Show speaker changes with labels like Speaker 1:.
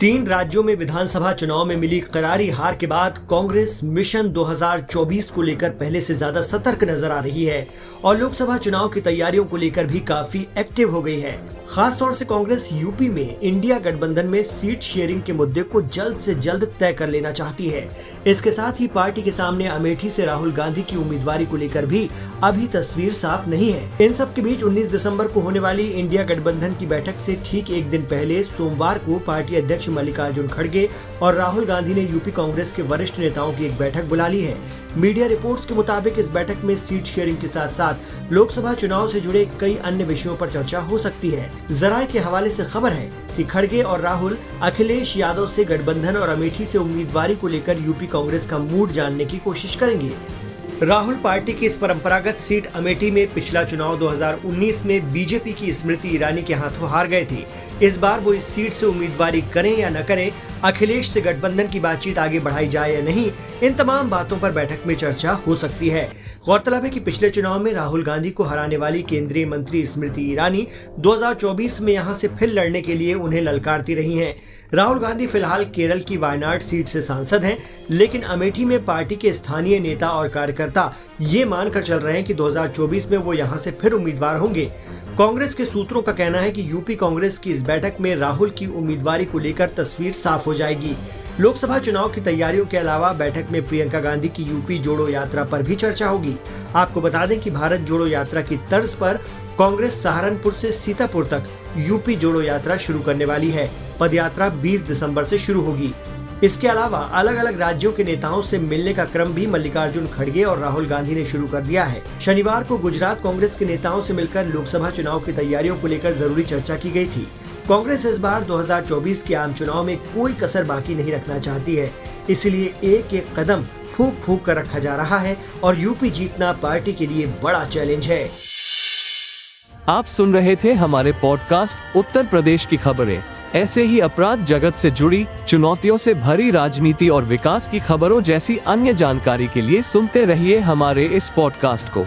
Speaker 1: तीन राज्यों में विधानसभा चुनाव में मिली करारी हार के बाद कांग्रेस मिशन 2024 को लेकर पहले से ज़्यादा सतर्क नज़र आ रही है और लोकसभा चुनाव की तैयारियों को लेकर भी काफ़ी एक्टिव हो गई है। खास तौर से कांग्रेस यूपी में इंडिया गठबंधन में सीट शेयरिंग के मुद्दे को जल्द से जल्द तय कर लेना चाहती है। इसके साथ ही पार्टी के सामने अमेठी से राहुल गांधी की उम्मीदवारी को लेकर भी अभी तस्वीर साफ़ नहीं है। इन सब के बीच 19 दिसंबर को होने वाली इंडिया गठबंधन की बैठक से ठीक एक दिन पहले सोमवार को पार्टी अध्यक्ष मल्लिकार्जुन खड़गे और राहुल गांधी ने यूपी कांग्रेस के वरिष्ठ नेताओं की एक बैठक बुला ली है। मीडिया रिपोर्ट्स के मुताबिक इस बैठक में सीट शेयरिंग के साथ साथ लोकसभा चुनाव से जुड़े कई अन्य विषयों पर चर्चा हो सकती है। जराये के हवाले से खबर है कि खड़गे और राहुल अखिलेश यादव से गठबंधन और अमेठी से उम्मीदवारी को लेकर यूपी कांग्रेस का मूड जानने की कोशिश करेंगे। राहुल पार्टी की इस परंपरागत सीट अमेठी में पिछला चुनाव 2019 में बीजेपी की स्मृति ईरानी के हाथों हार गए थी। इस बार वो इस सीट से उम्मीदवारी करें या न करें अखिलेश से गठबंधन की बातचीत आगे बढ़ाई जाए या नहीं इन तमाम बातों पर बैठक में चर्चा हो सकती है गौरतलब है कि पिछले चुनाव में राहुल गांधी को हराने वाली केंद्रीय मंत्री स्मृति ईरानी 2024 में यहाँ से फिर लड़ने के लिए उन्हें ललकारती रही हैं। राहुल गांधी फ़िलहाल केरल की वायनाड सीट से सांसद हैं, लेकिन अमेठी में पार्टी के स्थानीय नेता और कार्यकर्ता ये मानकर चल रहे हैं कि 2024 में वो यहाँ से फिर उम्मीदवार होंगे कांग्रेस के सूत्रों का कहना है कि यूपी कांग्रेस की इस बैठक में राहुल की उम्मीदवारी को लेकर तस्वीर साफ़ हो जाएगी। लोकसभा चुनाव की तैयारियों के अलावा बैठक में प्रियंका गांधी की यूपी जोड़ो यात्रा पर भी चर्चा होगी। आपको बता दें कि भारत जोड़ो यात्रा की तर्ज पर कांग्रेस सहारनपुर से सीतापुर तक यूपी जोड़ो यात्रा शुरू करने वाली है। पद यात्रा 20 दिसंबर से शुरू होगी। इसके अलावा अलग अलग राज्यों के नेताओं से मिलने का क्रम भी मल्लिकार्जुन खड़गे और राहुल गांधी ने शुरू कर दिया है। शनिवार को गुजरात कांग्रेस के नेताओं से मिलकर लोकसभा चुनाव की तैयारियों को लेकर ज़रूरी चर्चा की गई थी। कांग्रेस इस बार 2024 के आम चुनाव में कोई कसर बाकी नहीं रखना चाहती है। इसलिए एक एक कदम फूक फूक कर रखा जा रहा है और यूपी जीतना पार्टी के लिए बड़ा चैलेंज है।
Speaker 2: आप सुन रहे थे हमारे पॉडकास्ट उत्तर प्रदेश की खबरें। ऐसे ही अपराध जगत से जुड़ी, चुनौतियों से भरी राजनीति और विकास की खबरों जैसी अन्य जानकारी के लिए सुनते रहिए हमारे इस पॉडकास्ट को।